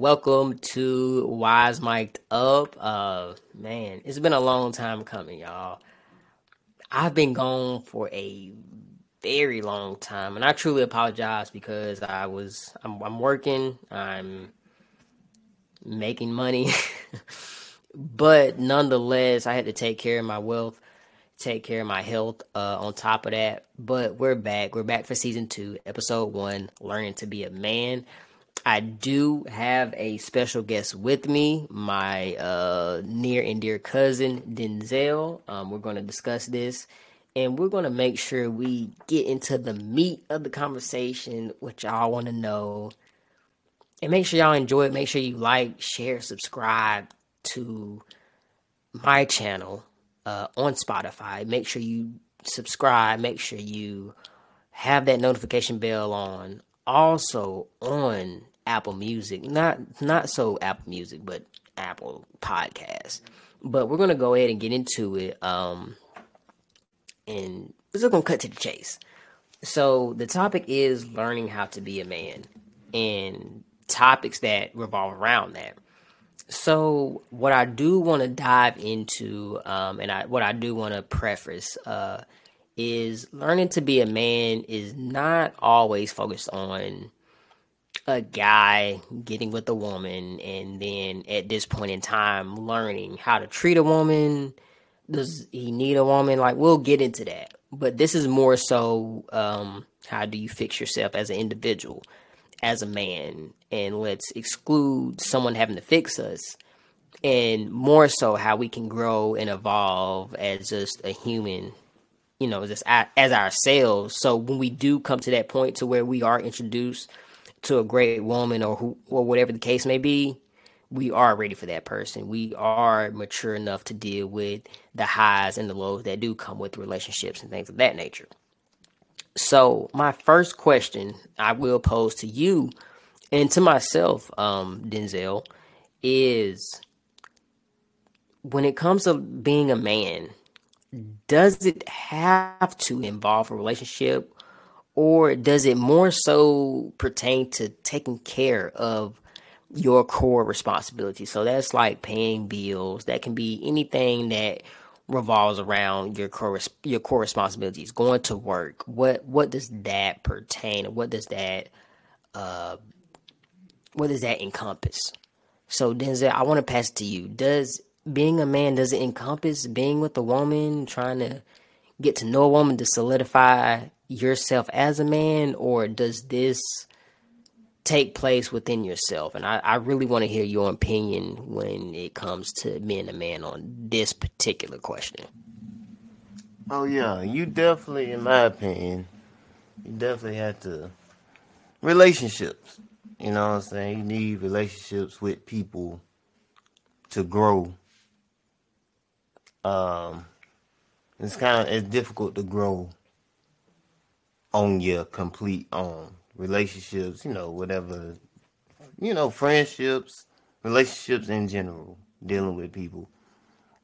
Welcome to Wise Mic'd Up. Uh man, it's been a long time coming, y'all. I've been gone for a very long time, and I truly apologize because I was I'm, I'm working, I'm making money, but nonetheless, I had to take care of my wealth, take care of my health. Uh, on top of that, but we're back. We're back for season two, episode one, learning to be a man. I do have a special guest with me, my uh, near and dear cousin Denzel. Um, we're going to discuss this and we're going to make sure we get into the meat of the conversation, which y'all want to know. And make sure y'all enjoy it. Make sure you like, share, subscribe to my channel uh, on Spotify. Make sure you subscribe. Make sure you have that notification bell on. Also on Apple Music, not not so Apple Music, but Apple Podcast. But we're gonna go ahead and get into it. Um, and we're just gonna cut to the chase. So the topic is learning how to be a man, and topics that revolve around that. So what I do want to dive into, um, and I what I do want to preface, uh, is learning to be a man is not always focused on a guy getting with a woman and then at this point in time learning how to treat a woman. Does he need a woman? Like we'll get into that. But this is more so um, how do you fix yourself as an individual as a man? And let's exclude someone having to fix us. And more so how we can grow and evolve as just a human you know just as ourselves. So when we do come to that point to where we are introduced to a great woman or who or whatever the case may be, we are ready for that person. We are mature enough to deal with the highs and the lows that do come with relationships and things of that nature. So, my first question I will pose to you and to myself, um, Denzel, is when it comes to being a man, does it have to involve a relationship or does it more so pertain to taking care of your core responsibilities? So that's like paying bills. That can be anything that revolves around your core your core responsibilities. Going to work. What what does that pertain? What does that uh what does that encompass? So Denzel, I want to pass it to you. Does being a man does it encompass being with a woman, trying to get to know a woman to solidify yourself as a man, or does this take place within yourself? And I, I really want to hear your opinion when it comes to being a man on this particular question. Oh yeah, you definitely, in my opinion, you definitely have to relationships. You know what I'm saying? You need relationships with people to grow. Um, it's kind of it's difficult to grow on your complete own relationships, you know, whatever, you know, friendships, relationships in general, dealing with people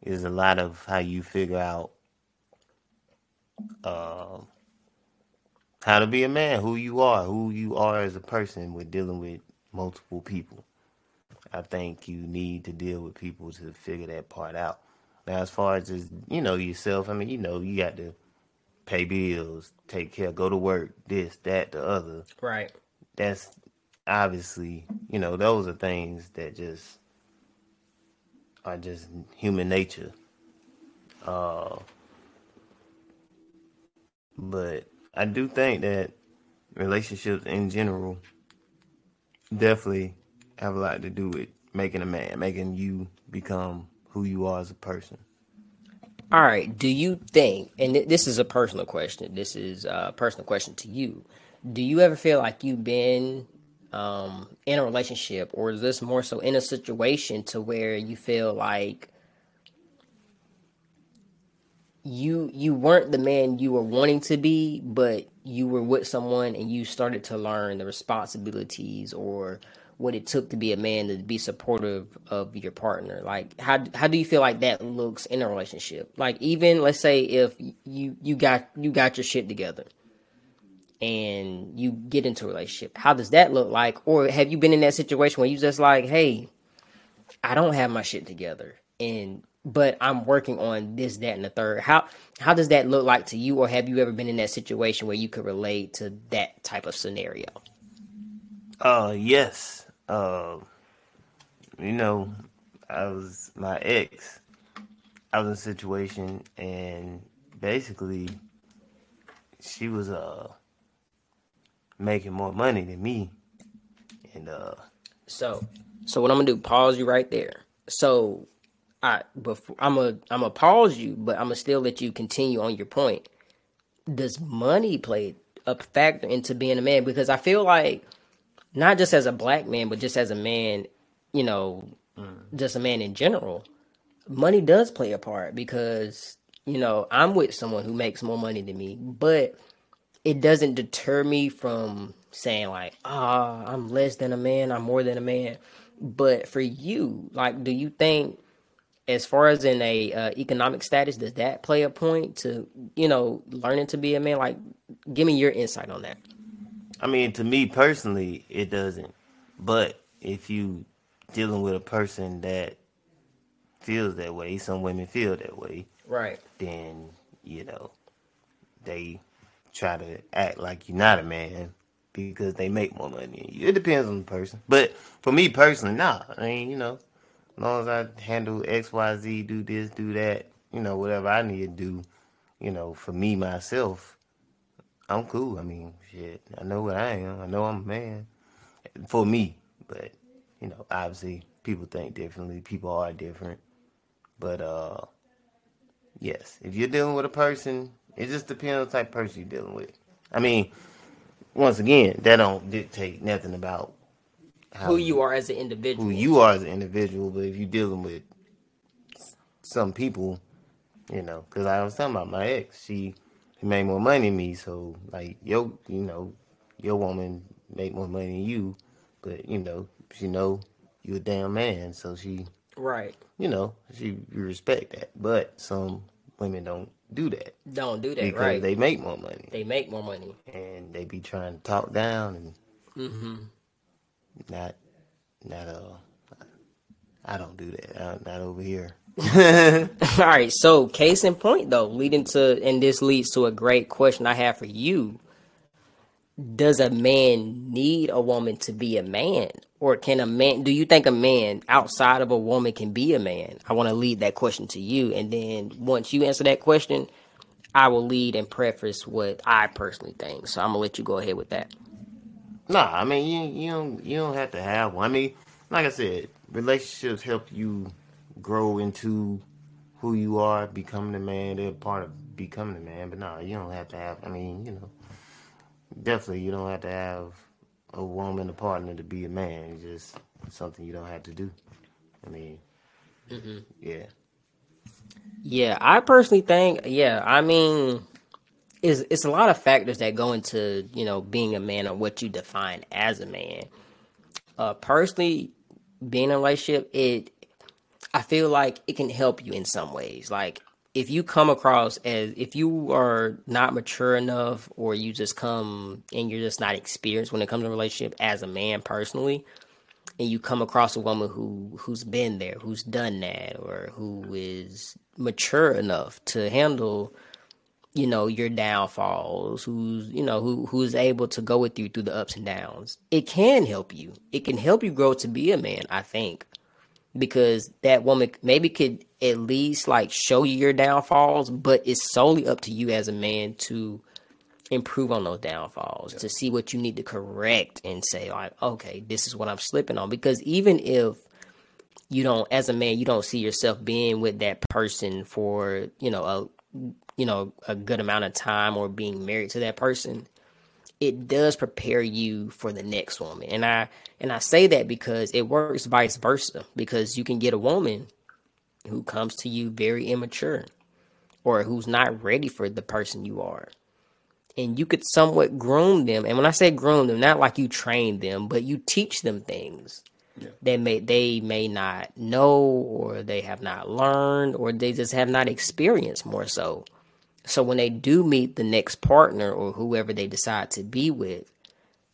is a lot of how you figure out uh, how to be a man, who you are, who you are as a person with dealing with multiple people. I think you need to deal with people to figure that part out. Now, as far as just, you know, yourself, I mean, you know, you got to pay bills, take care, go to work, this, that, the other. Right. That's obviously, you know, those are things that just are just human nature. Uh, but I do think that relationships in general definitely have a lot to do with making a man, making you become who you are as a person. All right. Do you think, and this is a personal question, this is a personal question to you. Do you ever feel like you've been um, in a relationship, or is this more so in a situation to where you feel like you you weren't the man you were wanting to be, but you were with someone and you started to learn the responsibilities or what it took to be a man to be supportive of your partner like how how do you feel like that looks in a relationship like even let's say if you you got you got your shit together and you get into a relationship, how does that look like? Or have you been in that situation where you just like, hey, I don't have my shit together, and but I'm working on this, that, and the third. How how does that look like to you, or have you ever been in that situation where you could relate to that type of scenario? Uh, yes. Uh, you know, I was my ex. I was in a situation, and basically, she was uh making more money than me, and uh. So, so what I'm gonna do? Pause you right there. So, I before I'm a I'm gonna pause you, but I'm gonna still let you continue on your point. Does money play a factor into being a man? Because I feel like not just as a black man, but just as a man, you know, mm. just a man in general, money does play a part because you know I'm with someone who makes more money than me, but it doesn't deter me from saying like, ah, oh, I'm less than a man, I'm more than a man. But for you, like, do you think, as far as in a uh, economic status, does that play a point to you know learning to be a man? Like, give me your insight on that. I mean, to me personally, it doesn't. But if you dealing with a person that feels that way, some women feel that way, right? Then you know they try to act like you're not a man because they make more money than you. It depends on the person. But for me personally, nah. I mean, you know, as long as I handle X, Y, Z, do this, do that, you know, whatever I need to do, you know, for me myself, I'm cool. I mean, shit, I know what I am. I know I'm a man. For me, but you know, obviously people think differently. People are different. But uh yes, if you're dealing with a person it just depends on the type of person you're dealing with. I mean, once again, that don't dictate nothing about who you are as an individual. Who you are as an individual, but if you're dealing with some people, you know, because I was talking about my ex, she, made more money than me, so like yo, you know, your woman make more money than you, but you know, she know you a damn man, so she, right, you know, she you respect that, but some women don't do that. Don't do that, because right? They make more money. They make more money, and they be trying to talk down and mm-hmm. not, not uh. I don't do that. I, not over here. All right. So, case in point, though, leading to, and this leads to a great question I have for you. Does a man need a woman to be a man? Or can a man, do you think a man outside of a woman can be a man? I want to lead that question to you. And then once you answer that question, I will lead and preface what I personally think. So I'm going to let you go ahead with that. Nah, I mean, you, you, don't, you don't have to have one. I mean, like I said, relationships help you grow into who you are, becoming a man. They're part of becoming a man. But no, nah, you don't have to have, I mean, you know, definitely you don't have to have a woman, a partner to be a man. It's just something you don't have to do. I mean, mm-hmm. yeah. Yeah, I personally think, yeah, I mean, it's, it's a lot of factors that go into, you know, being a man or what you define as a man. Uh, personally, being in a relationship, it, I feel like it can help you in some ways. Like, if you come across as if you are not mature enough or you just come and you're just not experienced when it comes to relationship as a man personally and you come across a woman who who's been there who's done that or who is mature enough to handle you know your downfalls who's you know who who's able to go with you through the ups and downs it can help you it can help you grow to be a man i think because that woman maybe could at least like show you your downfalls, but it's solely up to you as a man to improve on those downfalls, yeah. to see what you need to correct and say like, okay, this is what I'm slipping on. Because even if you don't, as a man, you don't see yourself being with that person for you know a you know a good amount of time or being married to that person, it does prepare you for the next woman. And I and I say that because it works vice versa. Because you can get a woman who comes to you very immature or who's not ready for the person you are. And you could somewhat groom them. And when I say groom them, not like you train them, but you teach them things yeah. they may they may not know or they have not learned or they just have not experienced more so. So when they do meet the next partner or whoever they decide to be with,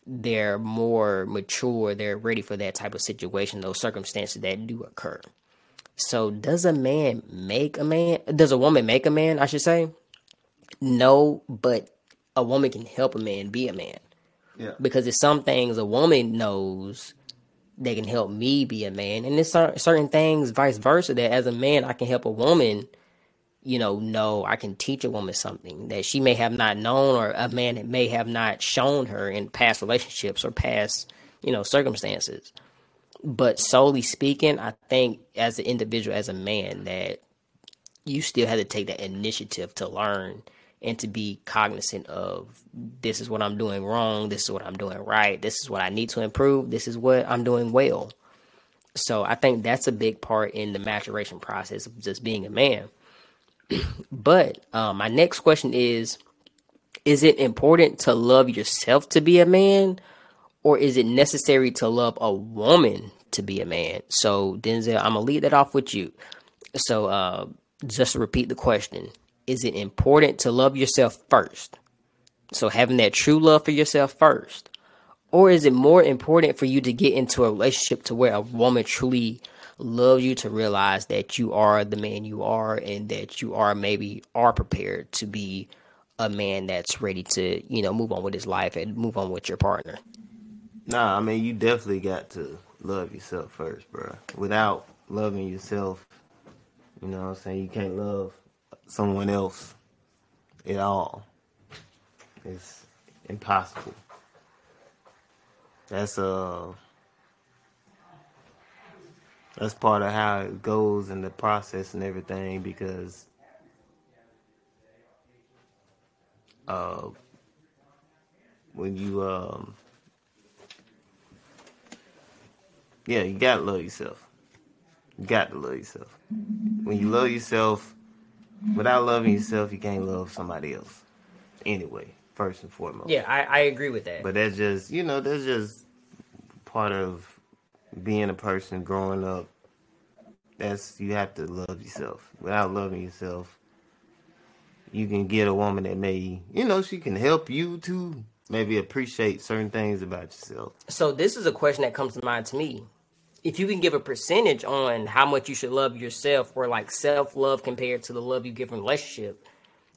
they're more mature, they're ready for that type of situation, those circumstances that do occur. So does a man make a man? Does a woman make a man, I should say? No, but a woman can help a man be a man. Yeah. Because there's some things a woman knows that can help me be a man, and there's certain things vice versa that as a man I can help a woman. You know, know I can teach a woman something that she may have not known, or a man may have not shown her in past relationships or past, you know, circumstances. But solely speaking, I think as an individual, as a man, that you still have to take that initiative to learn and to be cognizant of this is what I'm doing wrong, this is what I'm doing right, this is what I need to improve, this is what I'm doing well. So I think that's a big part in the maturation process of just being a man. but um, my next question is Is it important to love yourself to be a man, or is it necessary to love a woman to be a man? So, Denzel, I'm gonna lead that off with you. So, uh, just to repeat the question is it important to love yourself first? So, having that true love for yourself first. Or is it more important for you to get into a relationship to where a woman truly loves you to realize that you are the man you are and that you are maybe are prepared to be a man that's ready to, you know, move on with his life and move on with your partner? Nah, I mean you definitely got to love yourself first, bro. Without loving yourself, you know what I'm saying, you can't love someone else at all. It's impossible. That's uh that's part of how it goes in the process and everything because uh when you um yeah, you gotta love yourself. You got to love yourself. When you love yourself, without loving yourself, you can't love somebody else. Anyway, first and foremost. Yeah, I, I agree with that. But that's just you know, that's just part of being a person growing up. That's you have to love yourself. Without loving yourself, you can get a woman that may you know, she can help you to maybe appreciate certain things about yourself. So this is a question that comes to mind to me. If you can give a percentage on how much you should love yourself or like self love compared to the love you give in relationship,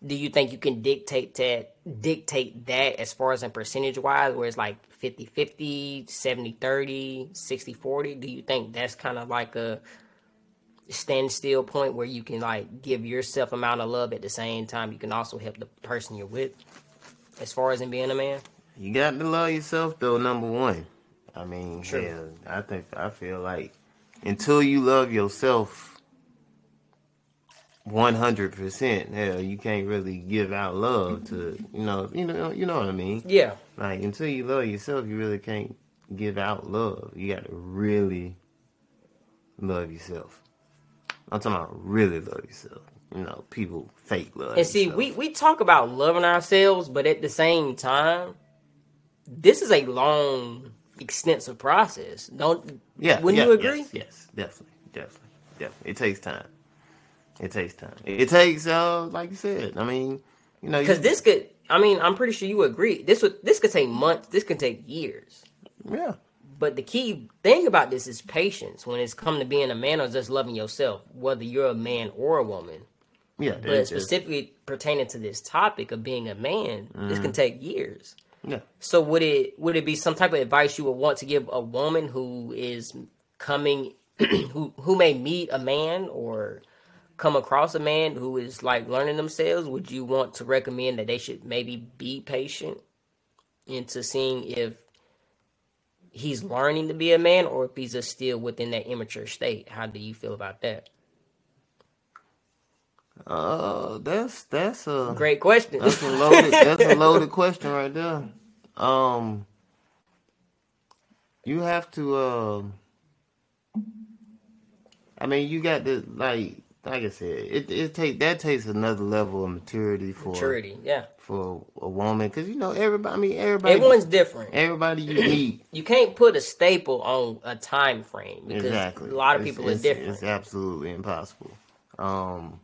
do you think you can dictate that dictate that as far as in percentage wise where it's like 50-50, 70-30, 60-40? Do you think that's kind of like a standstill point where you can like give yourself amount of love at the same time you can also help the person you're with as far as in being a man? You got to love yourself though, number one. I mean, Sure. yeah, I think I feel like until you love yourself one hundred percent, hell, you can't really give out love to you know, you know, you know what I mean. Yeah. Like until you love yourself, you really can't give out love. You got to really love yourself. I'm talking about really love yourself. You know, people fake love. And see, themselves. we, we talk about loving ourselves, but at the same time, this is a long, extensive process. Don't Yeah. Wouldn't yeah, you agree? Yes, yes, definitely, definitely, definitely. It takes time. It takes time. It takes, uh, like you said. I mean, you know, Because this could, I mean, I'm pretty sure you agree. This would this could take months. This could take years. yeah, But the key thing about this is patience when it's come to being a man or just loving yourself, whether you're a man or a woman. yeah, But that's just, specifically pertaining to this topic of being a man, this Mm-hmm. can take years. yeah. So would it would it be some type of advice you would want to give a woman who is coming who who may meet a man or come across a man who is like learning themselves? Would you want to recommend that they should maybe be patient into seeing if he's learning to be a man or if he's just still within that immature state? How do you feel about that? Uh, that's that's a Great question. that's a loaded that's a loaded question right there. Um, you have to. Um, I mean, you got to like like I said, it it take that takes another level of maturity for Maturity, yeah. for a woman because you know everybody. I mean, everybody. Everyone's different. everybody you meet You can't put a staple on a time frame because exactly. a lot of It's- people are different. It's absolutely impossible. Um,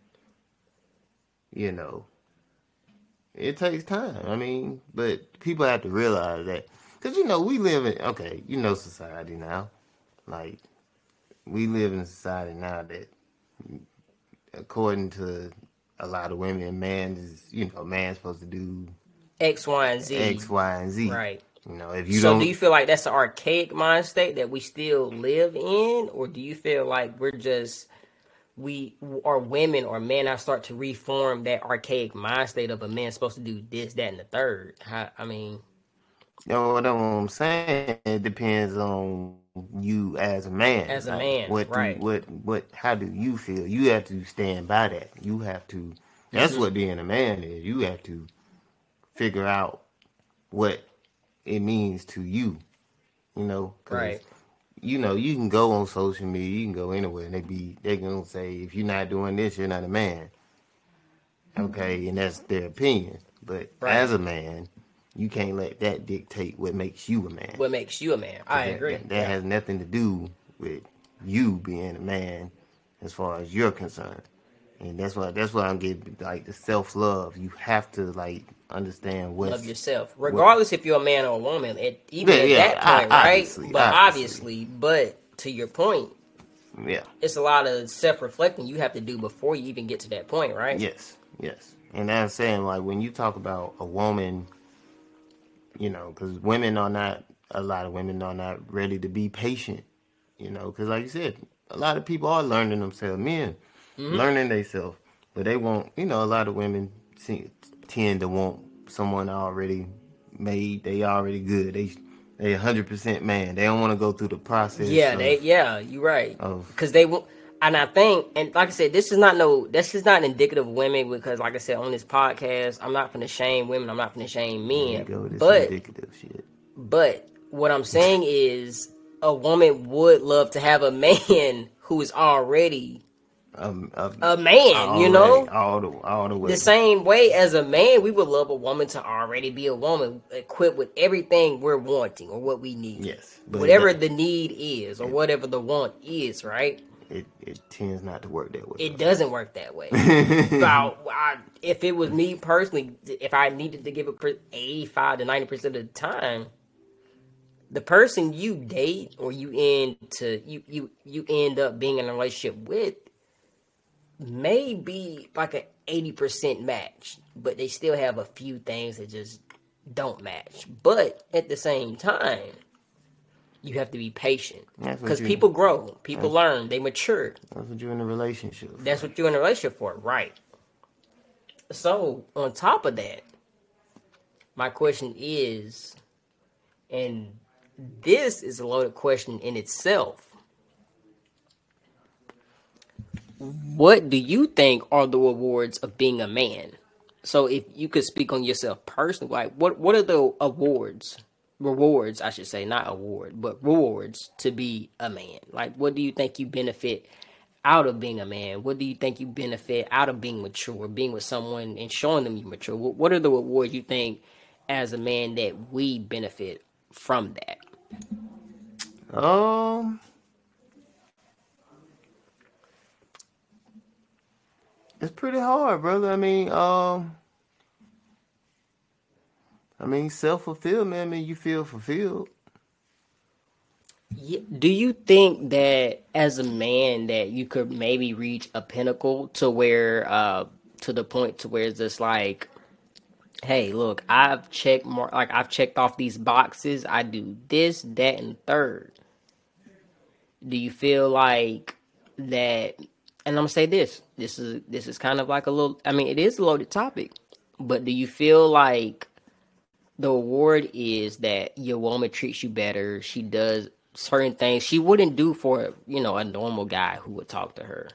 you know, it takes time. I mean, but people have to realize that because you know we live in okay, you know society now, like we live in society now that, according to a lot of women, man is you know man's supposed to do X, Y, and Z. X, Y, and Z. Right. You know, if you so don't, do you feel like that's an archaic mind state that we still live in, or do you feel like we're just we or women or men I start to reform that archaic mind state of a man supposed to do this, that, and the third? How, I mean, you know what I'm saying? It depends on you as a man. As a Like, man, what right. Do, what what? How do you feel? You have to stand by that. You have to. That's Mm-hmm. what being a man is. You have to figure out what it means to you. You know, Right. You know, you can go on social media, you can go anywhere, and they be they gonna say if you're not doing this, you're not a man. Okay, and that's their opinion. But Right. as a man, you can't let that dictate what makes you a man. what makes you a man? I That- agree. That, that has nothing to do with you being a man, as far as you're concerned. And that's why that's why I'm getting like the self love. You have to like understand what Love yourself, regardless if you're a man or a woman. At, even Yeah, at yeah, that point, I- right? but obviously. obviously, but to your point, Yeah. it's a lot of self-reflecting you have to do before you even get to that point, right? Yes, yes. And I'm saying, like, when you talk about a woman, you know, because women are not, a lot of women are not ready to be patient, you know, because, like you said, a lot of people are learning themselves, men mm-hmm. learning themselves, but they want, you know, a lot of women tend to want someone already made, they already good, they they 100% man, they don't want to go through the process. Yeah, of- they yeah, you're right. Because they will, and I think, and like I said, this is not no, this is not indicative of women. Because like I said on this podcast, I'm not gonna shame women. I'm not gonna shame men. go, But indicative shit. but what I'm saying is, a woman would love to have a man who is already Um, of- a man. You know, all the all the way. the same way as a man, we would love a woman to already be a woman equipped with everything we're wanting or what we need. Yes, Whatever the need is or whatever the want is, right? It it tends not to work that way. It doesn't work that way. About, I, if it was me personally, if I needed to give a 85 to 90% of the time, the person you date or you end to you you you end up being in a relationship with may be like an 80% match, but they still have a few things that just don't match. But at the same time, you have to be patient because people grow, people learn, they mature. That's what you're in a relationship. That's what you're in a relationship for, right? So, on top of that, my question is, and this is a loaded question in itself. What do you think are the rewards of being a man? So, if you could speak on yourself personally, like what what are the awards, rewards, I should say, not award, but rewards to be a man? Like, what do you think you benefit out of being a man? What do you think you benefit out of being mature, being with someone and showing them you mature? What, what are the rewards you think as a man that we benefit from that? Um, it's pretty hard, brother. I mean, um, I mean, self fulfillment. I mean, you feel fulfilled. Do you think that as a man that you could maybe reach a pinnacle to where uh to the point to where it's just like hey look i've checked more like i've checked off these boxes i do this that and third do you feel like that and i'm gonna say this this is this is kind of like a little i mean it is a loaded topic but do you feel like the award is that your woman treats you better. She does certain things she wouldn't do for you know a normal guy who would talk to her.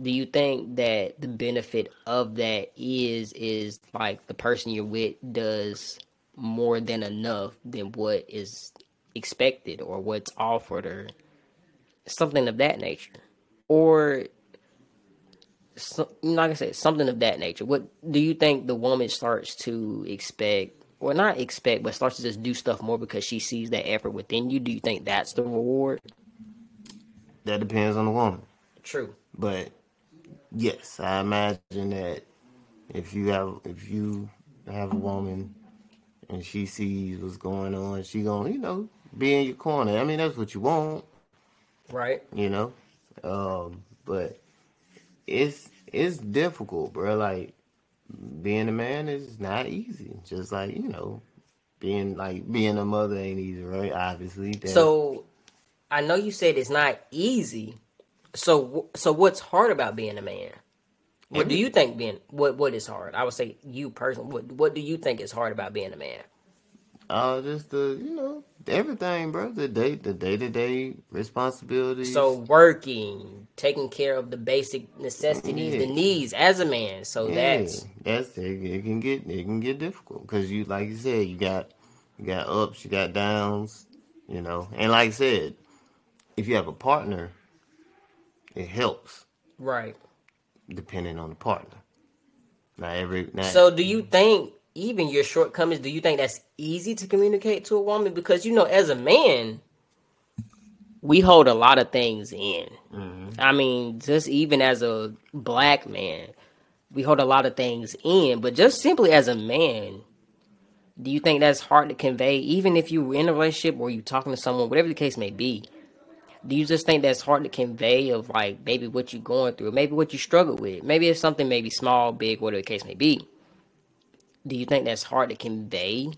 Do you think that the benefit of that is is like the person you're with does more than enough than what is expected or what's offered or something of that nature, or so, like I said, something of that nature. What do you think the woman starts to expect, or not expect, but starts to just do stuff more because she sees that effort within you? Do you think that's the reward? That depends on the woman. True. But yes, I imagine that if you have if you have a woman and she sees what's going on, she gonna, you know, be in your corner. I mean, that's what you want, Right. you know. Um, but it's it's difficult, bro. Like being a man is not easy. Just like you know, being like being a mother ain't easy, right? Obviously. That's- So I know you said it's not easy. So so what's hard about being a man? What do you think being what what is hard? I would say you personally. What what do you think is hard about being a man? Uh, just the you know everything, bro. The day, the day to day responsibilities. So working, taking care of the basic necessities, the needs as a man. So yeah, that's that's it, it. Can get it can get difficult because you, like you said, you got you got ups, you got downs, you know. And like I said, if you have a partner, it helps right. depending on the partner. Not every. Not, So do you think even your shortcomings, do you think that's easy to communicate to a woman? Because you know, as a man, we hold a lot of things in. Mm-hmm. I mean, just even as a black man, we hold a lot of things in. But just simply as a man, do you think that's hard to convey, even if you're in a relationship or you're talking to someone, whatever the case may be? Do you just think that's hard to convey of like maybe what you're going through, maybe what you struggle with, maybe it's something maybe small, big, whatever the case may be? Do you think that's hard to convey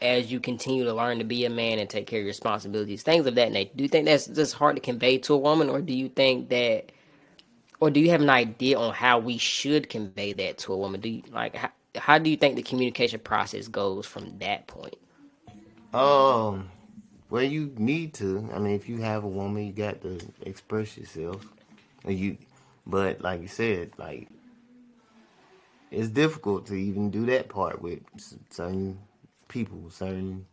as you continue to learn to be a man and take care of your responsibilities, things of that nature? Do you think that's just hard to convey to a woman, or do you think that, or do you have an idea on how we should convey that to a woman? Do you like how, how do you think the communication process goes from that point? Um, well, you need to. I mean, if you have a woman, you got to express yourself. You, but like you said, like it's difficult to even do that part with certain people, certain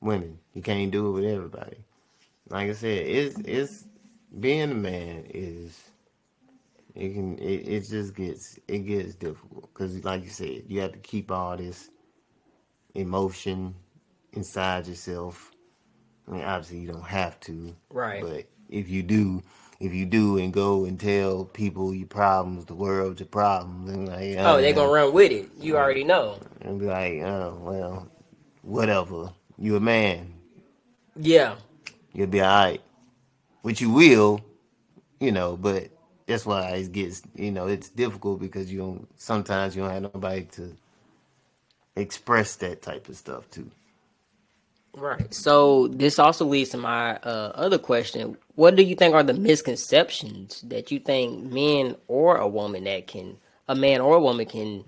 women. You can't do it with everybody. Like I said, it's it's being a man is it can it, it just gets it gets difficult because like you said, you have to keep all this emotion inside yourself. I mean, obviously you don't have to, Right. But if you do, if you do and go and tell people your problems, the world your problems, and like, Oh, they're uh, gonna run with it. You already know. and be like, oh well, whatever. You a man, Yeah. you'll be alright. Which you will, you know, but that's why it gets, you know, it's difficult because you don't. Sometimes you don't have nobody to express that type of stuff to. Right. So this also leads to my uh, other question. What do you think are the misconceptions that you think men or a woman that can, a man or a woman can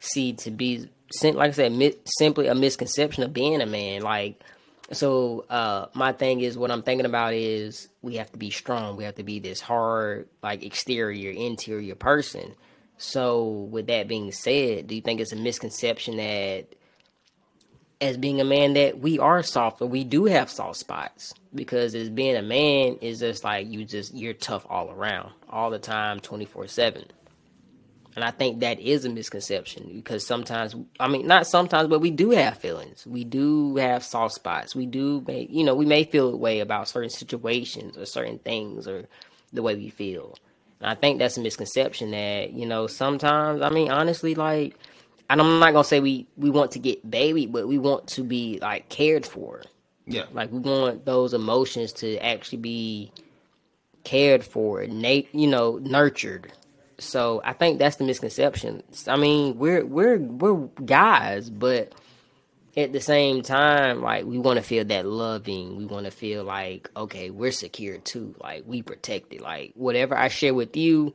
see to be, like I said, mi- simply a misconception of being a man? Like, so uh, my thing is, what I'm thinking about is we have to be strong. We have to be this hard, like exterior, interior person. So with that being said, do you think it's a misconception that as being a man that we are soft we do have soft spots. Because as being a man is just like you just you're tough all around all the time 24/7 and I think that is a misconception because sometimes I mean not sometimes but we do have feelings. We do have soft spots. We do make you know we may feel a way about certain situations or certain things or the way we feel. And I think that's a misconception that you know sometimes I mean honestly like and I'm not gonna say we we want to get baby, but we want to be like cared for. Yeah. Like we want those emotions to actually be cared for, nat- you know, nurtured. So I think that's the misconception. I mean, we're we're we're guys, but at the same time, like we want to feel that loving. We want to feel like okay, we're secure too. Like we protected. Like whatever I share with you,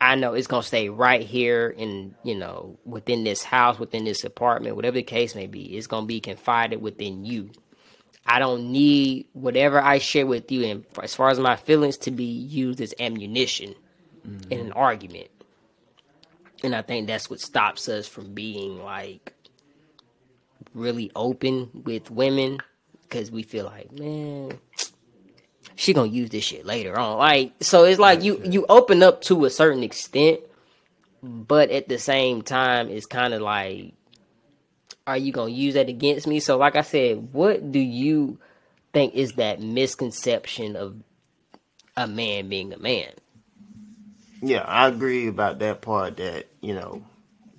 I know it's gonna stay right here in you know within this house, within this apartment, whatever the case may be. It's gonna be confided within you. I don't need whatever I share with you, and as far as my feelings, to be used as ammunition mm-hmm. in an argument. And I think that's what stops us from being like really open with women because we feel like, man, she gonna use this shit later on. Like, so it's like you you open up to a certain extent, but at the same time, it's kind of like, are you gonna use that against me? So, like I said, what do you think is that misconception of a man being a man? Yeah, I agree about that part that, you know,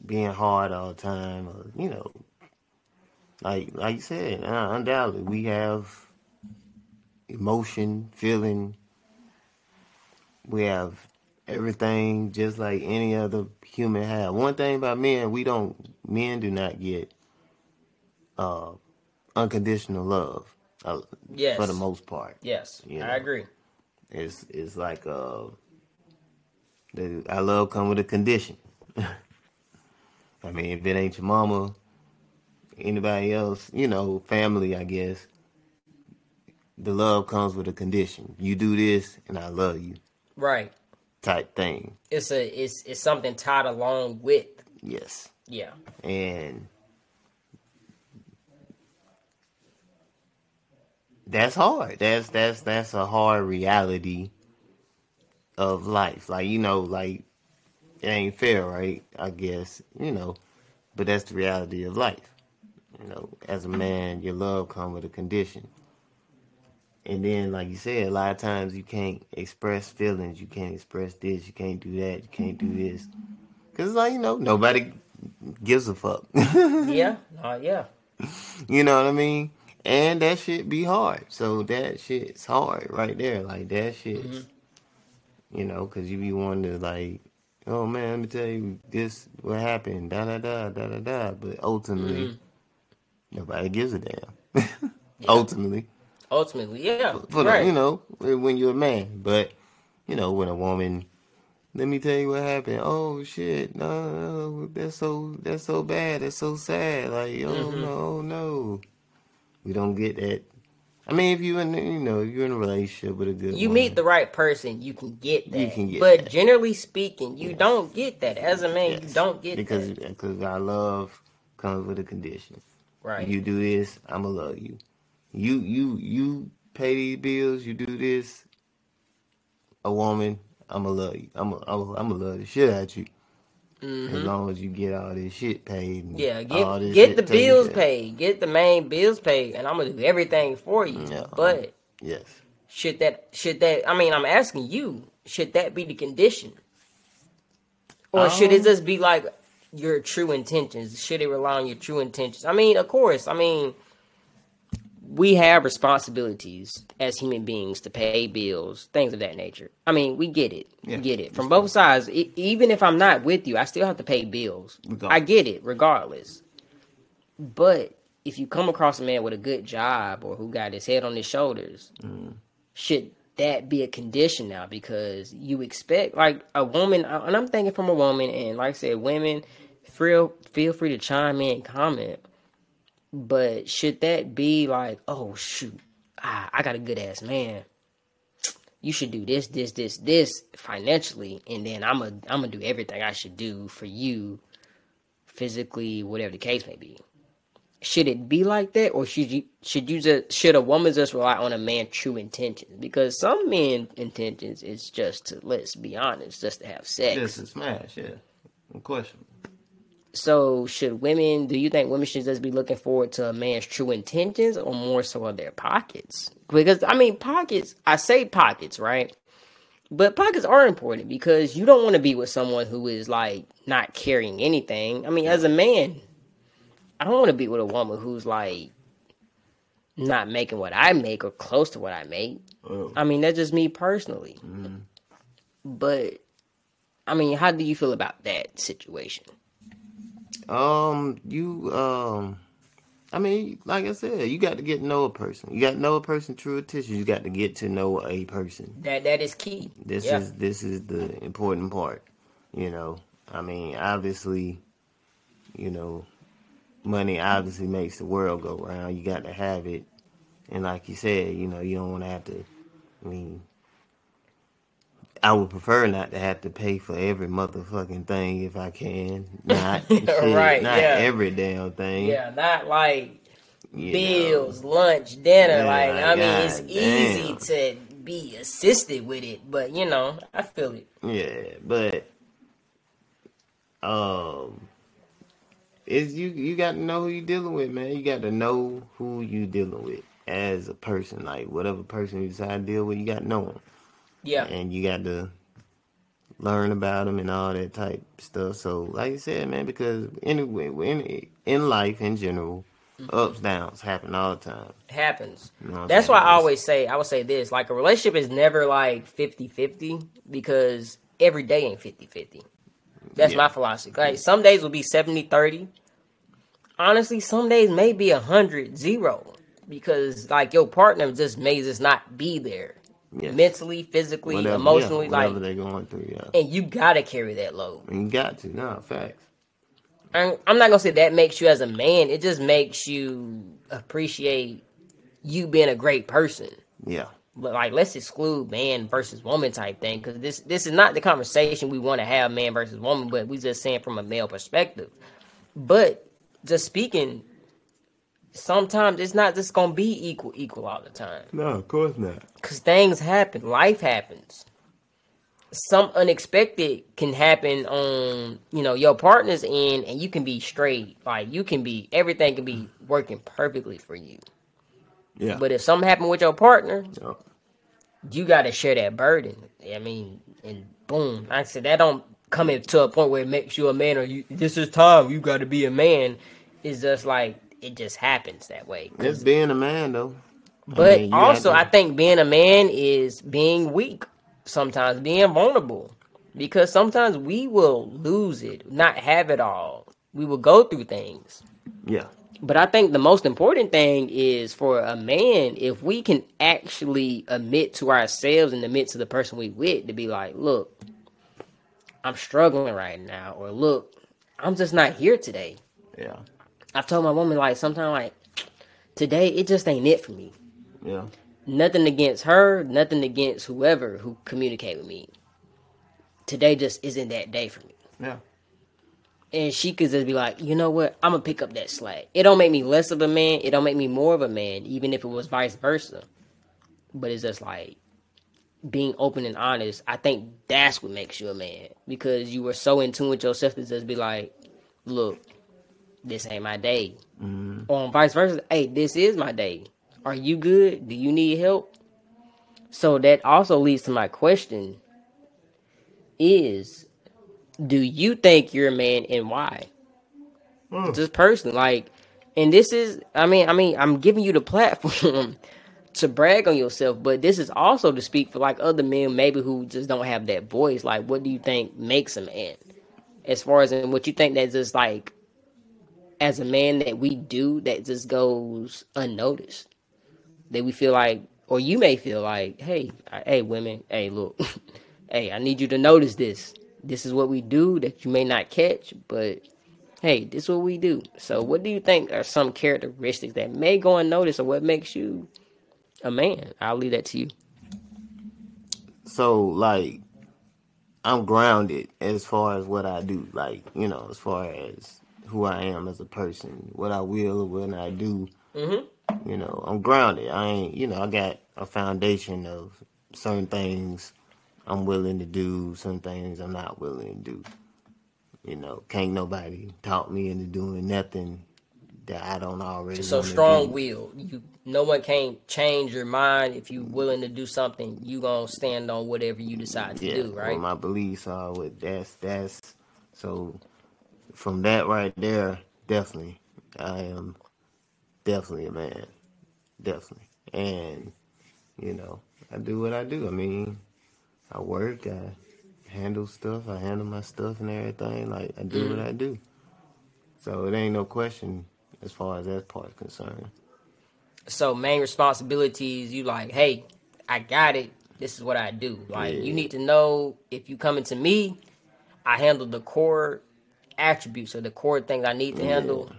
being hard all the time, or you know, like like you said, uh, undoubtedly we have emotion, feeling. We have everything just like any other human have. One thing about men, we don't men do not get uh unconditional love uh, Yes. for the most part. Yes, You I agree. It's it's like uh the I love come with a condition. I mean, if it ain't your mama, anybody else, you know, family, I guess. The love comes with a condition. You do this, and I love you, Right. type thing. It's a it's it's something tied along with Yes, yeah. and that's hard. That's that's that's a hard reality of life. Like you know, like it ain't fair, right? I guess you know, but that's the reality of life. You know, as a man, your love come with a condition. And then, like you said, a lot of times you can't express feelings. You can't express this. You can't do that. You can't do this. Cause like you know, nobody gives a fuck. Yeah. Uh, yeah. You know what I mean? And that shit be hard. So that shit's hard right there. Like that shit. You know, because you be wanting to like, oh man, let me tell you this what happened, da da da da da da. But ultimately, nobody gives a damn. ultimately, Ultimately, yeah. for the, right. you know, when you're a man. But you know, when a woman, let me tell you what happened. Oh shit, no, no, that's so that's so bad. That's so sad. Like, oh mm-hmm. no, oh, no, we don't get that. I mean, if you in, you know, if you're in a relationship with a good, you woman, meet the right person, you can get that. You can get but that. generally speaking, you don't get that. As a man, you don't get because that. Uh, because our love comes with a condition. Right. You do this, I'ma love you. You you you pay these bills, you do this. A woman, I'ma love you. I'ma I'ma, I'ma love the shit out you. As long as you get all this shit paid. And Mm-hmm. yeah, all get this get shit the taken bills care paid, get the main bills paid, and I'm gonna do everything for you. Yeah. But Yes. should that should that I mean I'm asking you, should that be the condition? Or should it Um, just be like your true intentions? Should it rely on your true intentions? I mean, of course, I mean we have responsibilities as human beings to pay bills, things of that nature. I mean, we get it. Yeah. We get it. From both sides. E- even if I'm not with you, I still have to pay bills. Regardless. I get it, regardless. But if you come across a man with a good job or who got his head on his shoulders, mm. should that be a condition now? Because you expect like a woman, and I'm thinking from a woman, and like I said, women, feel feel free to chime in, comment. But should that be like, oh shoot, ah, I got a good ass man. You should do this, this, this, this financially, and then I'm a I'm gonna do everything I should do for you, physically, whatever the case may be should it be like that or should you should you just should a woman just rely on a man's true intentions because some men intentions is just to let's be honest just to have sex Just a smash, yeah. No question. So should women do you think women should just be looking forward to a man's true intentions or more so of their pockets because i mean pockets i say pockets right but pockets are important because you don't want to be with someone who is like not carrying anything i mean as a man I don't want to be with a woman who's like not making what I make or close to what I make. Oh. I mean, that's just me personally. Mm-hmm. But I mean, how do you feel about that situation? Um, you um, I mean, like I said, you got to get to know a person. You got to know a person true attention. You got to get to know a person. That that is key. This yeah. is this is the important part. You know, I mean, obviously, you know, money obviously makes the world go round. You got to have it, and like you said, you know, you don't want to have to. I mean, I would prefer not to have to pay for every motherfucking thing if I can. Not shit, Right, not yeah. every damn thing. yeah, not like you know. bills, lunch, dinner. Yeah, like I mean, God it's easy to be assisted with it, but you know, I feel it. Yeah, but um, it's you. You got to know who you dealing with, man. You got to know who you dealing with as a person. Like whatever person you decide to deal with, you got to know them, Yeah, and you got to learn about them and all that type stuff. So, like you said, man, because anyway, in in life in general, mm-hmm. ups downs happen all the time. happens. You know That's why I always say I would say this like a relationship is never like 50-50 because every day ain't 50-50. That's Yeah. my philosophy. Like some days will be 70-30. Honestly, some days may be 100-0 because like your partner just may just not be there. Yes. Mentally, physically, Whatever- yeah, whatever like they're going through, yeah. and you gotta carry that load. And you got to, no facts. I'm I'm not gonna say that makes you as a man. It just makes you appreciate you being a great person. Yeah, But like, let's exclude man versus woman type thing because this this is not the conversation we want to have, man versus woman. But we just saying from a male perspective. But just speaking, sometimes it's not just gonna be equal equal all the time no, of course not. because things happen, life happens. Some unexpected can happen on you know your partner's end, and you can be straight. Like you can be everything can be working perfectly for you. Yeah, But if something happened with your partner, you got to share that burden. I mean, and boom, like I said that don't come into a point where it makes you a man or you. This is time you got to be a man. It's just like it just happens that way. it's being a man though. but mean, also, I think being a man is being weak. Sometimes being vulnerable, because sometimes we will lose it, not have it all. We will go through things. Yeah, But I think the most important thing is for a man, if we can actually admit to ourselves and admit to the person we with to be like, look, I'm struggling right now, or look, I'm just not here today. yeah, I've told my woman like sometimes like today it just ain't it for me. yeah, Nothing against her, nothing against whoever who communicate with me. Today just isn't that day for me. yeah. and she could just be like, you know what, I'm gonna pick up that slack. It don't make me less of a man. It don't make me more of a man, even if it was vice versa. But it's just like being open and honest. I think that's what makes you a man because you were so in tune with yourself to just be like, look, this ain't my day, mm-hmm. or vice versa. Hey, this is my day. Are you good? Do you need help? So that also leads to my question: Is do you think you're a man and why? Hmm. Just personally, like, and this is, I mean, I mean, I'm giving you the platform to brag on yourself, but this is also to speak for like other men, maybe who just don't have that voice. Like, what do you think makes a man? As far as in what you think that just like, as a man that we do that just goes unnoticed, that we feel like, or you may feel like, hey, I- hey, women, hey, look, hey, I need you to notice this. This is what we do that you may not catch, but hey, this is what we do. So, what do you think are some characteristics that may go unnoticed, or what makes you a man? I'll leave that to you. So like, I'm grounded as far as what I do. Like you know, as far as who I am as a person, what I will or what I do. Mm-hmm. You know, I'm grounded. I ain't. You know, I got a foundation of certain things I'm willing to do, some things I'm not willing to do. You know, can't nobody talk me into doing nothing that I don't already. So strong do. will. You no one can't change your mind if you willing to do something. You gonna stand on whatever you decide to yeah, do, right? What my beliefs are with that's that's so from that right there, definitely I am definitely a man. Definitely. And, you know, I do what I do. I mean, I work, I handle stuff, I handle my stuff and everything. Like I do what mm. I do. So it ain't no question as far as that part is concerned. So main responsibilities, you like, hey, I got it. This is what I do. Like Yeah. you need to know if you coming to me, I handle the core attributes or the core things I need to handle.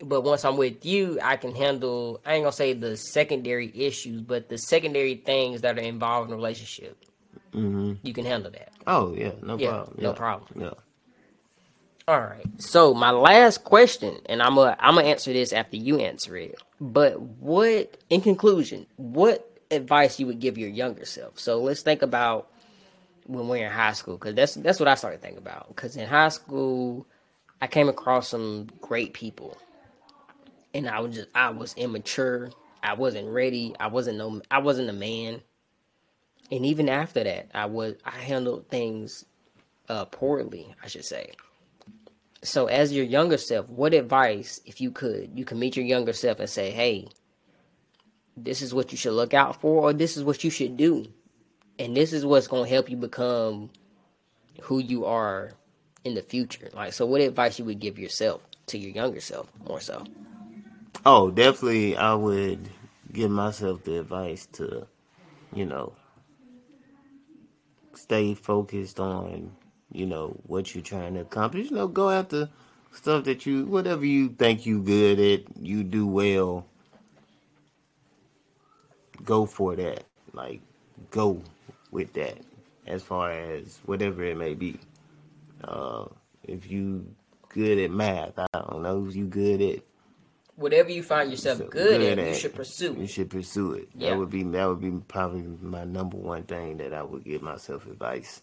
But once I'm with you, I can handle I ain't gonna say the secondary issues, but the secondary things that are involved in a relationship. hmm You can handle that. Oh yeah, no Yeah, problem. no Yeah. problem. Yeah. All right. So my last question, and I'm gonna I'm gonna answer this after you answer it. But what, in conclusion, what advice you would give your younger self? So let's think about when we're in high school, because that's that's what I started thinking about. Because in high school, I came across some great people, and I was just I was immature. I wasn't ready. I wasn't no I wasn't a man, and even after that, I was I handled things uh, poorly, I should say. So, as your younger self, what advice, if you could, you can meet your younger self and say, "Hey, this is what you should look out for, or this is what you should do, and this is what's going to help you become who you are in the future." Like, so, what advice you would give yourself to your younger self, more so? Oh, definitely, I would give myself the advice to, you know, stay focused on you know what you're trying to accomplish. You know, go after stuff that you whatever you think you good at, you do well. Go for that. Like go with that as far as whatever it may be. Uh, if you good at math, I don't know if you good at whatever you find yourself so good, good, at, you should pursue. You should pursue it. Yeah. That would be that would be probably my number one thing that I would give myself advice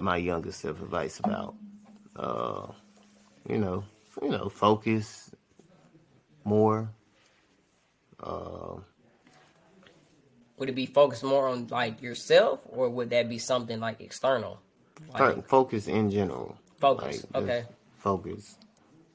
my younger self advice about. Uh, you know, you know, focus more. Uh, would it be focused more on like yourself, or would that be something like external? Like, focus in general. Focus. Like, okay. Focus,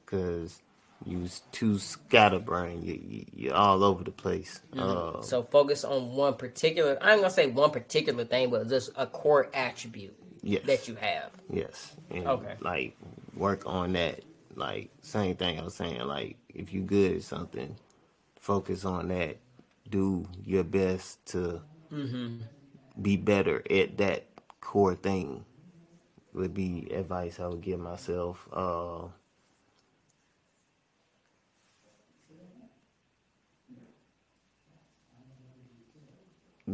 because you too scatterbrained. You, you, are all over the place. Mm-hmm. Uh, so focus on one particular. I'm gonna say one particular thing, but just a core attribute yes. that you have. Yes. And okay. Like work on that. Like same thing I was saying. Like if you good at something, focus on that. Do your best to mm-hmm. be better at that core thing. Would be advice I would give myself. Uh,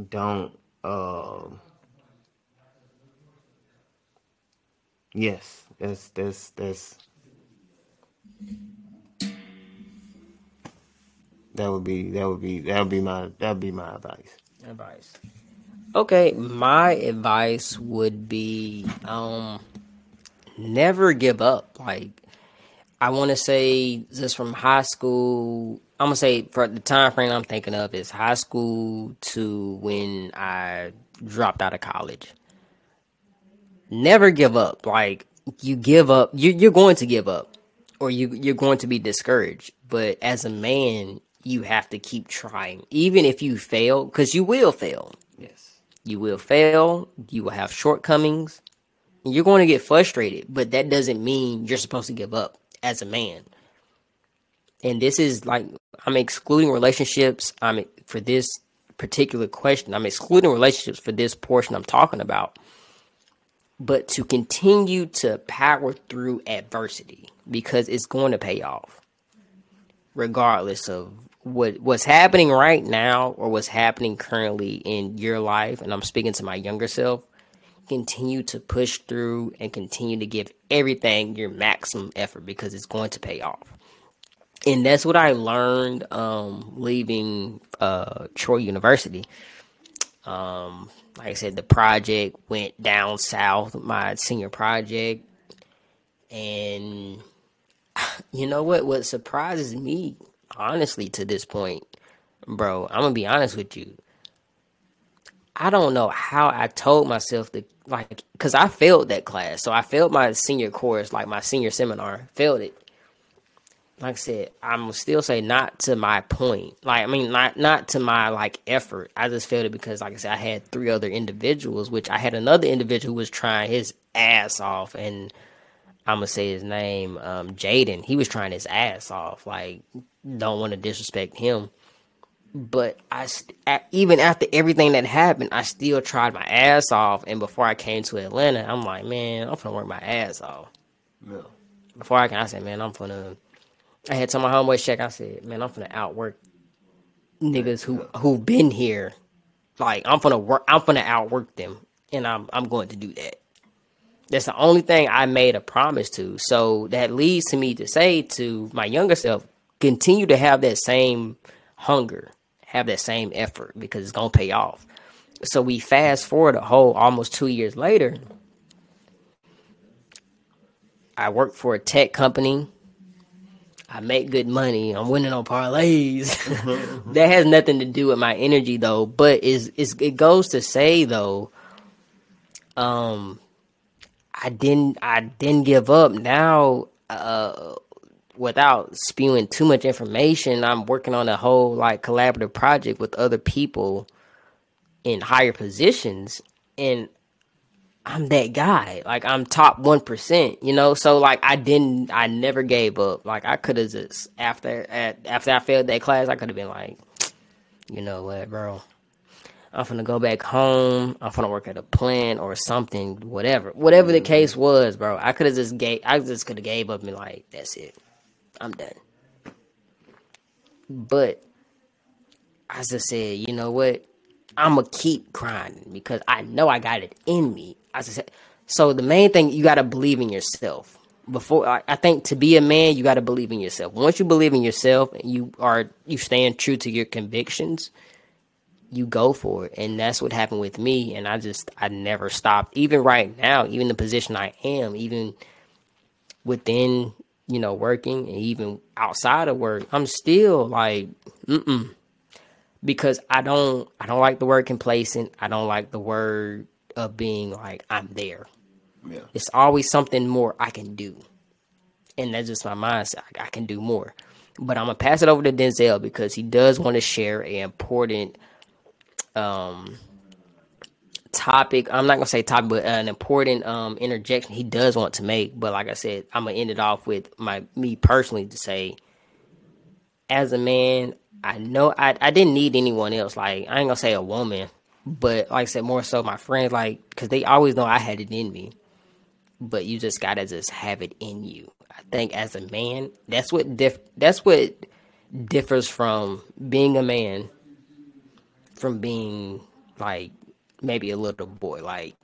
don't. Uh, Yes, that's that's that's that would be that would be that would be my that would be my advice. Advice. Okay, my advice would be um never give up. Like I want to say just from high school, I'm gonna say for the time frame I'm thinking of is high school to when I dropped out of college never give up. Like you give up, you, you're going to give up, or you you're going to be discouraged. But as a man, you have to keep trying, even if you fail, because you will fail. Yes, you will fail. You will have shortcomings. You're going to get frustrated, but that doesn't mean you're supposed to give up as a man. And this is like I'm excluding relationships. I'm for this particular question. I'm excluding relationships for this portion I'm talking about but to continue to power through adversity because it's going to pay off regardless of what what's happening right now or what's happening currently in your life and I'm speaking to my younger self continue to push through and continue to give everything your maximum effort because it's going to pay off and that's what I learned um, leaving uh, Troy University um, like I said, the project went down south, my senior project. And you know what? What surprises me, honestly, to this point, bro, I'm to be honest with you. I don't know how I told myself to, like, because I failed that class. So I failed my senior course, like my senior seminar, failed it like I said, I'm still say not to my point. Like I mean, not not to my like effort. I just failed it because, like I said, I had three other individuals, which I had another individual who was trying his ass off, and I'm gonna say his name, um, Jaden. He was trying his ass off. Like, don't want to disrespect him, but I even after everything that happened, I still tried my ass off. And before I came to Atlanta, I'm like, man, I'm gonna work my ass off. Yeah. Before I can, I said, man, I'm gonna I had told my homeboys check. I said, man, I'm gonna outwork niggas who who've been here. Like I'm gonna work. I'm gonna outwork them, and I'm I'm going to do that. That's the only thing I made a promise to. So that leads to me to say to my younger self, continue to have that same hunger, have that same effort because it's gonna pay off. So we fast forward a whole almost two years later. I worked for a tech company I make good money. I'm winning on parlays. that has nothing to do with my energy though. But is is it goes to say though, um, I didn't I didn't give up. Now, uh, without spewing too much information, I'm working on a whole like collaborative project with other people in higher positions, and I'm that guy. Like I'm top one percent, you know. So like I didn't, I never gave up. Like I could have just after at after I failed that class, I could have been like, you know what, bro. I'm gonna go back home. I'm gonna work at a plant or something, whatever, whatever the mm-hmm. case was, bro. I could have just gave, I just could have gave up and like, that's it, I'm done. But I just said, you know what, I'm gonna keep grinding because I know I got it in me. I said, so the main thing you gotta believe in yourself. Before I think to be a man, you gotta believe in yourself. Once you believe in yourself and you are you stand true to your convictions, you go for it. And that's what happened with me. And I just I never stopped. Even right now, even the position I am, even within, you know, working and even outside of work, I'm still like, mm because I don't I don't like the word complacent. I don't like the word of being like I'm there. Yeah. It's always something more I can do, and that's just my mindset. I, I can do more, but I'm gonna pass it over to Denzel because he does want to share an important um topic. I'm not gonna say topic, but an important um interjection he does want to make. But like I said, I'm gonna end it off with my me personally to say, as a man, I know I I didn't need anyone else. Like I ain't gonna say a woman, but like I said, more so my friends, like because they always know I had it in me. But you just gotta just have it in you. I think as a man, that's what diff that's what differs from being a man from being like maybe a little boy. Like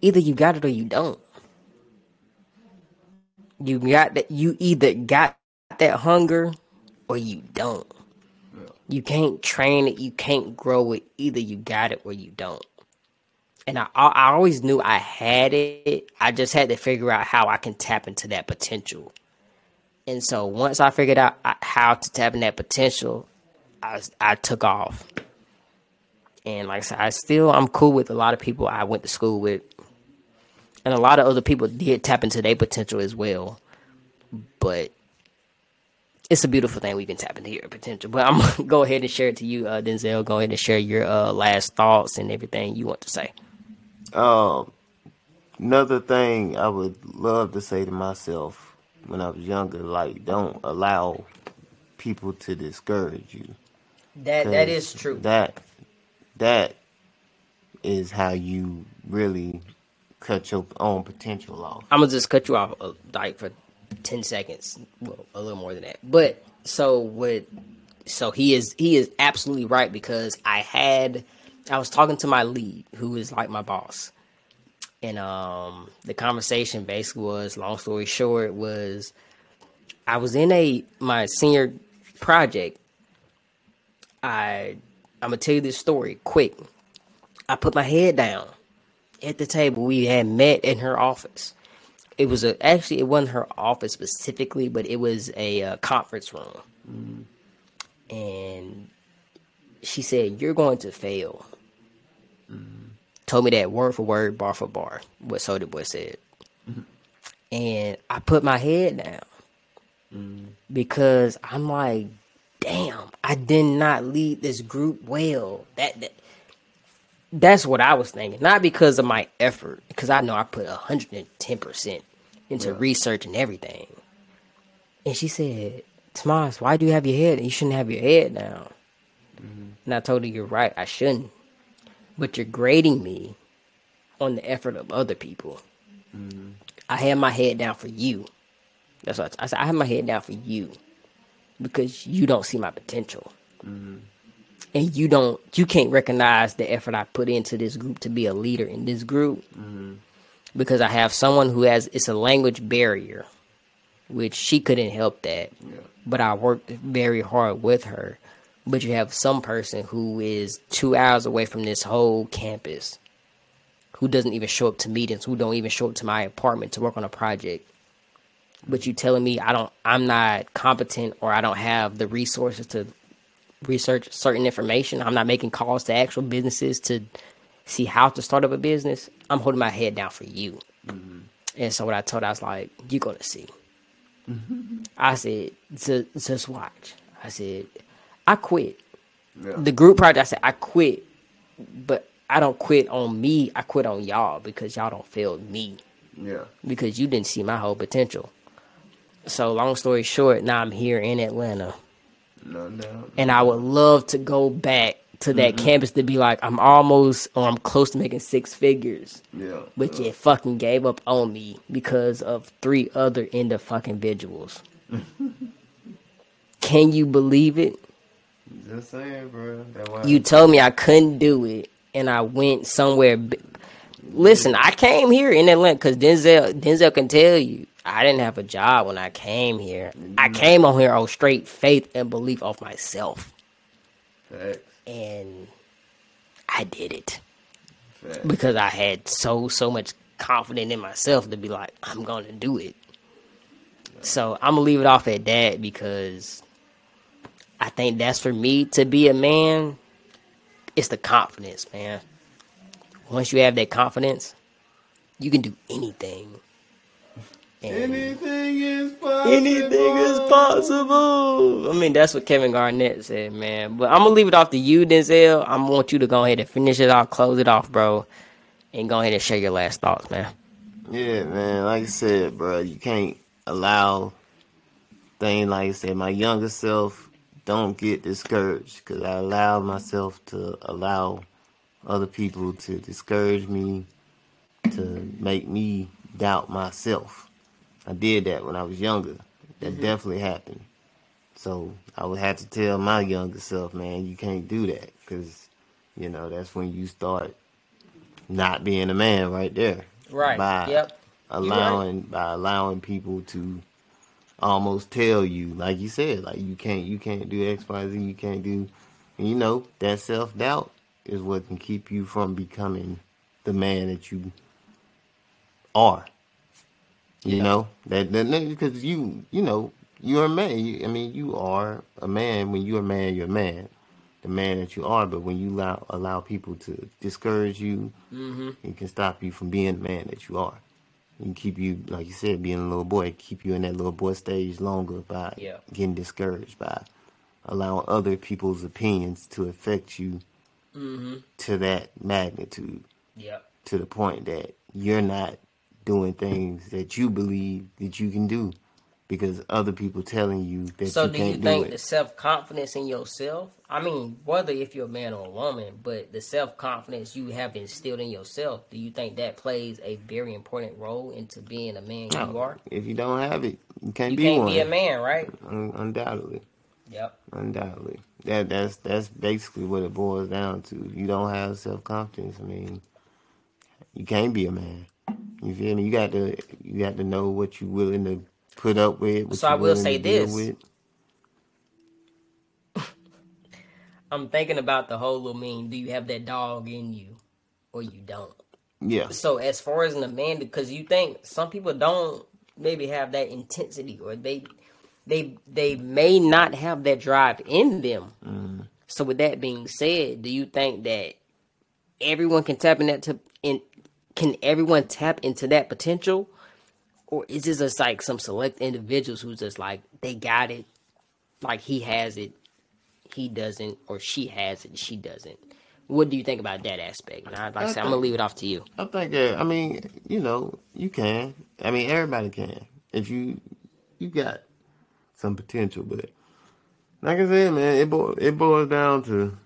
either you got it or you don't. You got that. You either got that hunger or you don't. You can't train it. You can't grow it. Either you got it or you don't. And I, I always knew I had it. I just had to figure out how I can tap into that potential. And so once I figured out uh, how to tap in that potential, I, I took off. And like I said, I still I'm cool with a lot of people I went to school with, and a lot of other people did tap into their potential as well. But it's a beautiful thing we can tap into your potential. But I'm gonna go ahead and share it to you, uh, Denzel. Go ahead and share your uh, last thoughts and everything you want to say. Um, another thing I would love to say to myself when I was younger, like don't allow people to discourage you. That that is true. That that is how you really cut your own potential off. I'm gonna just cut you off uh, like for ten seconds, well, a little more than that. But so what? So he is he is absolutely right because I had I was talking to my lead, who is like my boss, and um the conversation basically was, long story short, was I was in a my senior project. I I'm gonna tell you this story quick. I put my head down at the table. We had met in her office. It was a actually it wasn't her office specifically, but it was a uh, conference room. Mm-hmm. And she said, "You're going to fail." Mm-hmm. Told me that word for word, bar for bar. What Soulja Boy said. Mm-hmm. And I put my head down because I'm like, damn, I did not lead this group well. That, that that's what I was thinking. Not because of my effort, because I know I put hundred and ten percent into yeah. research and everything. And she said, Tomas, why do you have your head? You shouldn't have your head down. Mm-hmm. And I told her, You're right, I shouldn't. But you're grading me on the effort of other people. Mm-hmm. I had my head down for you. That's what I, I said. I have my head down for you because you don't see my potential. Mm-hmm. And you don't, you can't recognize the effort I put into this group to be a leader in this group mm-hmm. because I have someone who has, it's a language barrier, which she couldn't help that. Yeah. But I worked very hard with her. But you have some person who is two hours away from this whole campus who doesn't even show up to meetings, who don't even show up to my apartment to work on a project but you telling me I don't, I'm not competent or I don't have the resources to research certain information. I'm not making calls to actual businesses to see how to start up a business. I'm holding my head down for you. Mm-hmm. And so what I told her, I was like, "You're gonna see." Mm-hmm. I said, "Just, just watch." I said, "I quit." Yeah. The group project. I said, "I quit," but I don't quit on me. I quit on y'all because y'all don't feel me Yeah. because you didn't see my whole potential. So long story short, now I'm here in Atlanta, No doubt. and I would love to go back to that campus to be like, I'm almost or I'm close to making six figures. Yeah. But you fucking gave up on me because of three other end of fucking individuals. Can you believe it? Just saying, bro. That You told me I couldn't do it, and I went somewhere. Listen, I came here in Atlanta because Denzel Denzel can tell you I didn't have a job when I came here. I came on here on straight faith and belief of myself, Facts. and I did it Facts. because I had so so much confidence in myself to be like I'm gonna do it. So I'm gonna leave it off at that because I think that's for me to be a man. It's the confidence, man. Once you have that confidence, you can do anything. Anything is possible. anything is possible. I mean, that's what Kevin Garnett said, man. But I'm gonna leave it off to you, Denzel. I want you to go ahead and finish it off, close it off, bro, and go ahead and share your last thoughts, man. Yeah, man. Like I said, bro, you can't allow things like I said. My younger self don't get discouraged because I allow myself to allow other people to discourage me, to make me doubt myself. I did that when I was younger. That mm-hmm. definitely happened. So I would have to tell my younger self, man, you can't do that because, you know, that's when you start not being a man right there Right. by Yep. allowing by allowing people to almost tell you, like you said, like you can't you can't do X, Y, Z, you can't do and you know, that self doubt is what can keep you from becoming the man that you are. You Yeah. know? That that because you you know, you're a man. You, I mean you are a man. When you're a man, you're a man. The man that you are, but when you allow allow people to discourage you, mm-hmm. it can stop you from being the man that you are. Can keep you, like you said, being a little boy, keep you in that little boy stage longer by Yeah. getting discouraged, by allowing other people's opinions to affect you mm-hmm. to that magnitude, Yep. to the point that you're not doing things that you believe that you can do because other people telling you that So you do you think do the self confidence in yourself? I mean, whether if you're a man or a woman, but the self confidence you have instilled in yourself, do you think that plays a very important role into being a man you are? If you don't have it, you can't be one. You be can't one. be a man, right? Un- undoubtedly. Yep. Undoubtedly. That that's that's basically what it boils down to. You don't have self confidence. I mean, you can't be a man. You feel me? You got to you got to know what you're willing to put up with. What So I will willing say to deal this. With. I'm thinking about the whole little mean. Do you have that dog in you, or you don't? Yeah, So as far as an Amanda, because you think some people don't maybe have that intensity, or they they they may not have that drive in them. Mm-hmm. So with that being said, do you think that everyone can tap in that to in can everyone tap into that potential, or is this just like some select individuals who's just like they got it, like he has it, he doesn't, or she has it, she doesn't. What do you think about that aspect? And I'd like to say, I'm gonna leave it off to you. I think that. I mean, you know, you can. I mean, everybody can. If you you got some potential, but like I said, man, it bo- it boils down to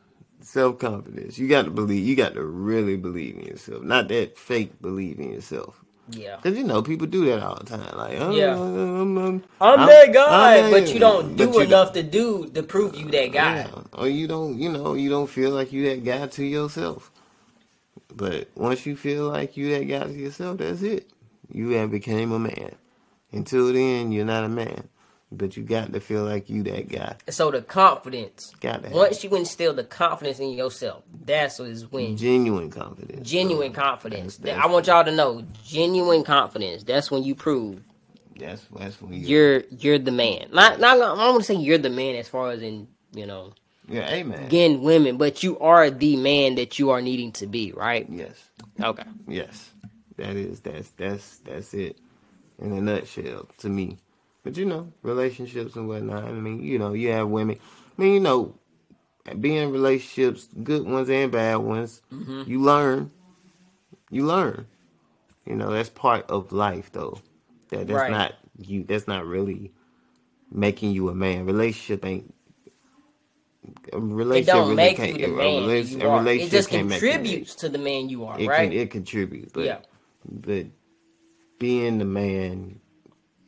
self confidence. You got to believe. You got to really believe in yourself, not that fake believe in yourself. Yeah. Cause you know people do that all the time. Like, oh, Yeah. I'm, I'm, I'm, that guy, I'm but you don't do you enough to do to prove you that guy. Yeah. Or you don't, you know, you don't feel like you that guy to yourself. But once you feel like you that guy to yourself, that's it. You have became a man. Until then, you're not a man. But you got to feel like you that guy. So the confidence, Got to have once you instill the confidence in yourself, that's what is when genuine confidence. genuine So, confidence. that's- I want y'all to know genuine confidence. That's when you prove That's that's when you you're you're the man. Not not I don't want to say you're the man as far as in you know yeah, amen. getting women, but you are the man that you are needing to be, right? Yes, Okay. yes. That is that's that's that's it in a nutshell to me. But you know, relationships and whatnot. I mean, you know, you have women. I mean, you know, being in relationships, good ones and bad ones, Mm-hmm. you learn. You learn. You know, that's part of life, though. That that's Right. not you. That's not really making you a man. Relationship ain't. A It relationship don't really make can't. you the a man rela- you are. It just can't make you a man. contributes to the man you are, It right? can it contributes, but Yeah. but being the man, it,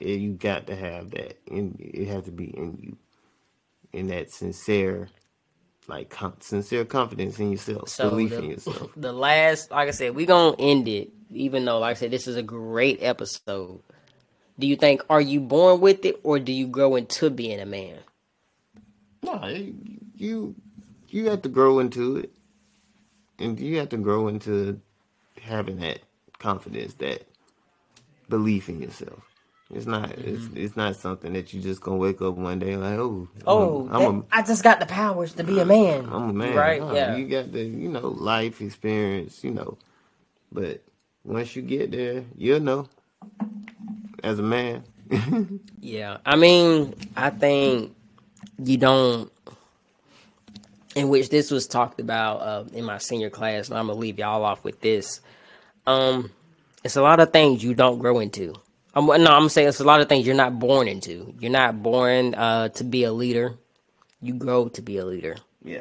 you got to have that. And it has to be in you, in that sincere, like com- sincere confidence in yourself, So belief the, in yourself. the last, like I said, we gonna end it. Even though, like I said, this is a great episode. Do you think are you born with it, or do you grow into being a man? No, you you have to grow into it, and you have to grow into having that confidence, that belief in yourself. It's not it's it's not something that you just gonna wake up one day like oh Oh, I'm, I'm that- I just got the powers to be a man. I'm a man. right? Yeah. You got the, you know, life experience, you know. But once you get there, you'll know. As a man. Yeah, I mean, I think you don't. In which this was talked about uh, in my senior class, and I'm gonna leave y'all off with this. Um, it's a lot of things you don't grow into. I'm, no, I'm gonna say it's a lot of things you're not born into. You're not born uh, to be a leader. You grow to be a leader. yeah.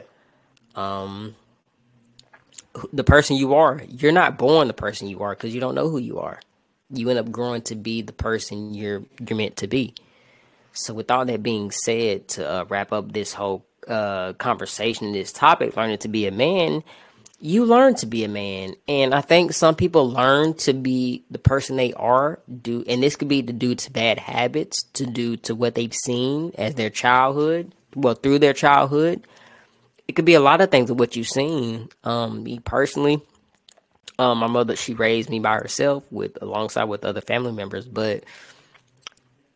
The person you are, you're not born the person you are because you don't know who you are. You end up growing to be the person you're you're meant to be. So, with all that being said, to uh, wrap up this whole uh, conversation, this topic, learning to be a man, you learn to be a man, and I think some people learn to be the person they are. Do and this could be due to bad habits, to due to what they've seen as their childhood, well through their childhood. It could be a lot of things of what you've seen. Um, me personally, um, my mother she raised me by herself with alongside with other family members, but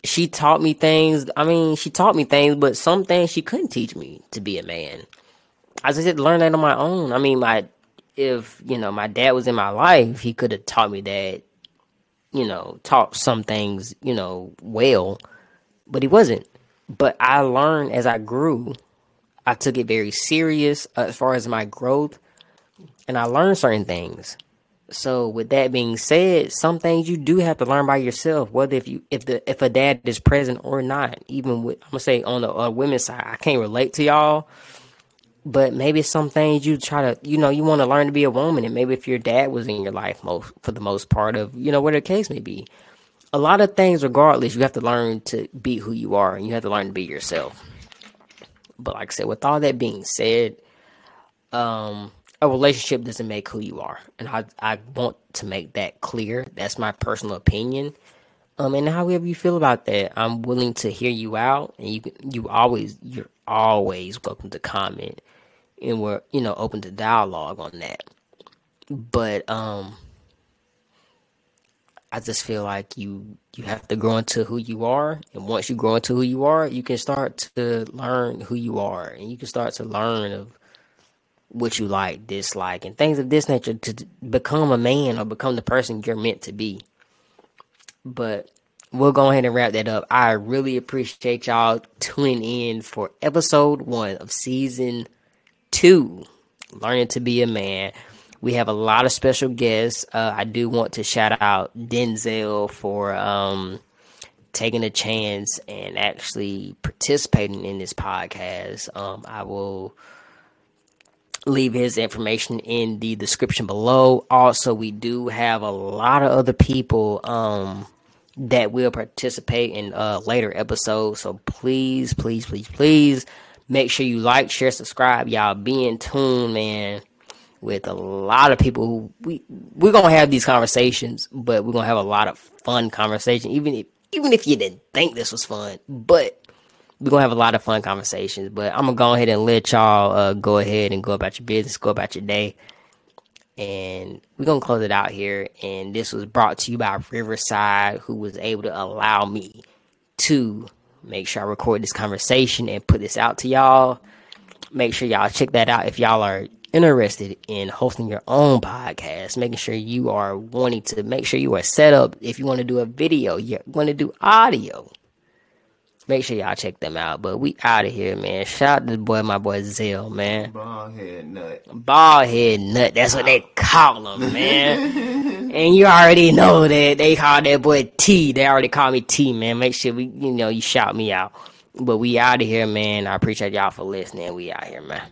she taught me things. I mean, she taught me things, but some things she couldn't teach me to be a man. I just had to learn that on my own. I mean, my if you know my dad was in my life, he could have taught me that. You know, taught some things you know well, but he wasn't. But I learned as I grew. I took it very serious as far as my growth, and I learned certain things. So with that being said, some things you do have to learn by yourself. Whether if you if the if a dad is present or not, even with I'm gonna say on the uh, women's side, I can't relate to y'all. But maybe some things you try to you know you want to learn to be a woman, and maybe if your dad was in your life most for the most part of you know whatever the case may be, a lot of things regardless, you have to learn to be who you are, and you have to learn to be yourself. But like I said, with all that being said, um, a relationship doesn't make who you are, and I I want to make that clear. That's my personal opinion. Um, and however you feel about that, I'm willing to hear you out, and you you always you're always welcome to comment, and we're you know open to dialogue on that. But um, I just feel like you you have to grow into who you are, and once you grow into who you are, you can start to learn who you are, and you can start to learn of what you like, dislike, and things of this nature to become a man or become the person you're meant to be. But we'll go ahead and wrap that up. I really appreciate y'all tuning in for episode one of season two, Learning to Be a Man. We have a lot of special guests. Uh, I do want to shout out Denzel for um, taking a chance and actually participating in this podcast. Um, I will leave his information in the description below. Also, we do have a lot of other people um, that will participate in uh, later episodes. So please, please, please, please make sure you like, share, subscribe. Y'all be in tune, man. With a lot of people who we we're gonna have these conversations, but we're gonna have a lot of fun conversation. Even if even if you didn't think this was fun, but we're gonna have a lot of fun conversations. But I'm gonna go ahead and let y'all uh, go ahead and go about your business, go about your day. And we're gonna close it out here. And this was brought to you by Riverside, who was able to allow me to make sure I record this conversation and put this out to y'all. Make sure y'all check that out if y'all are interested in hosting your own podcast, making sure you are wanting to make sure you are set up. If you want to do a video, you want to do audio. Make sure y'all check them out. But we out of here, man. Shout out to the boy, my boy Zell, man. Bald head nut. Bald head nut. That's what they call him, man. and you already know that they call that boy T. They already call me T, man. Make sure we, you know, you shout me out. But we out of here, man. I appreciate y'all for listening. We out here, man.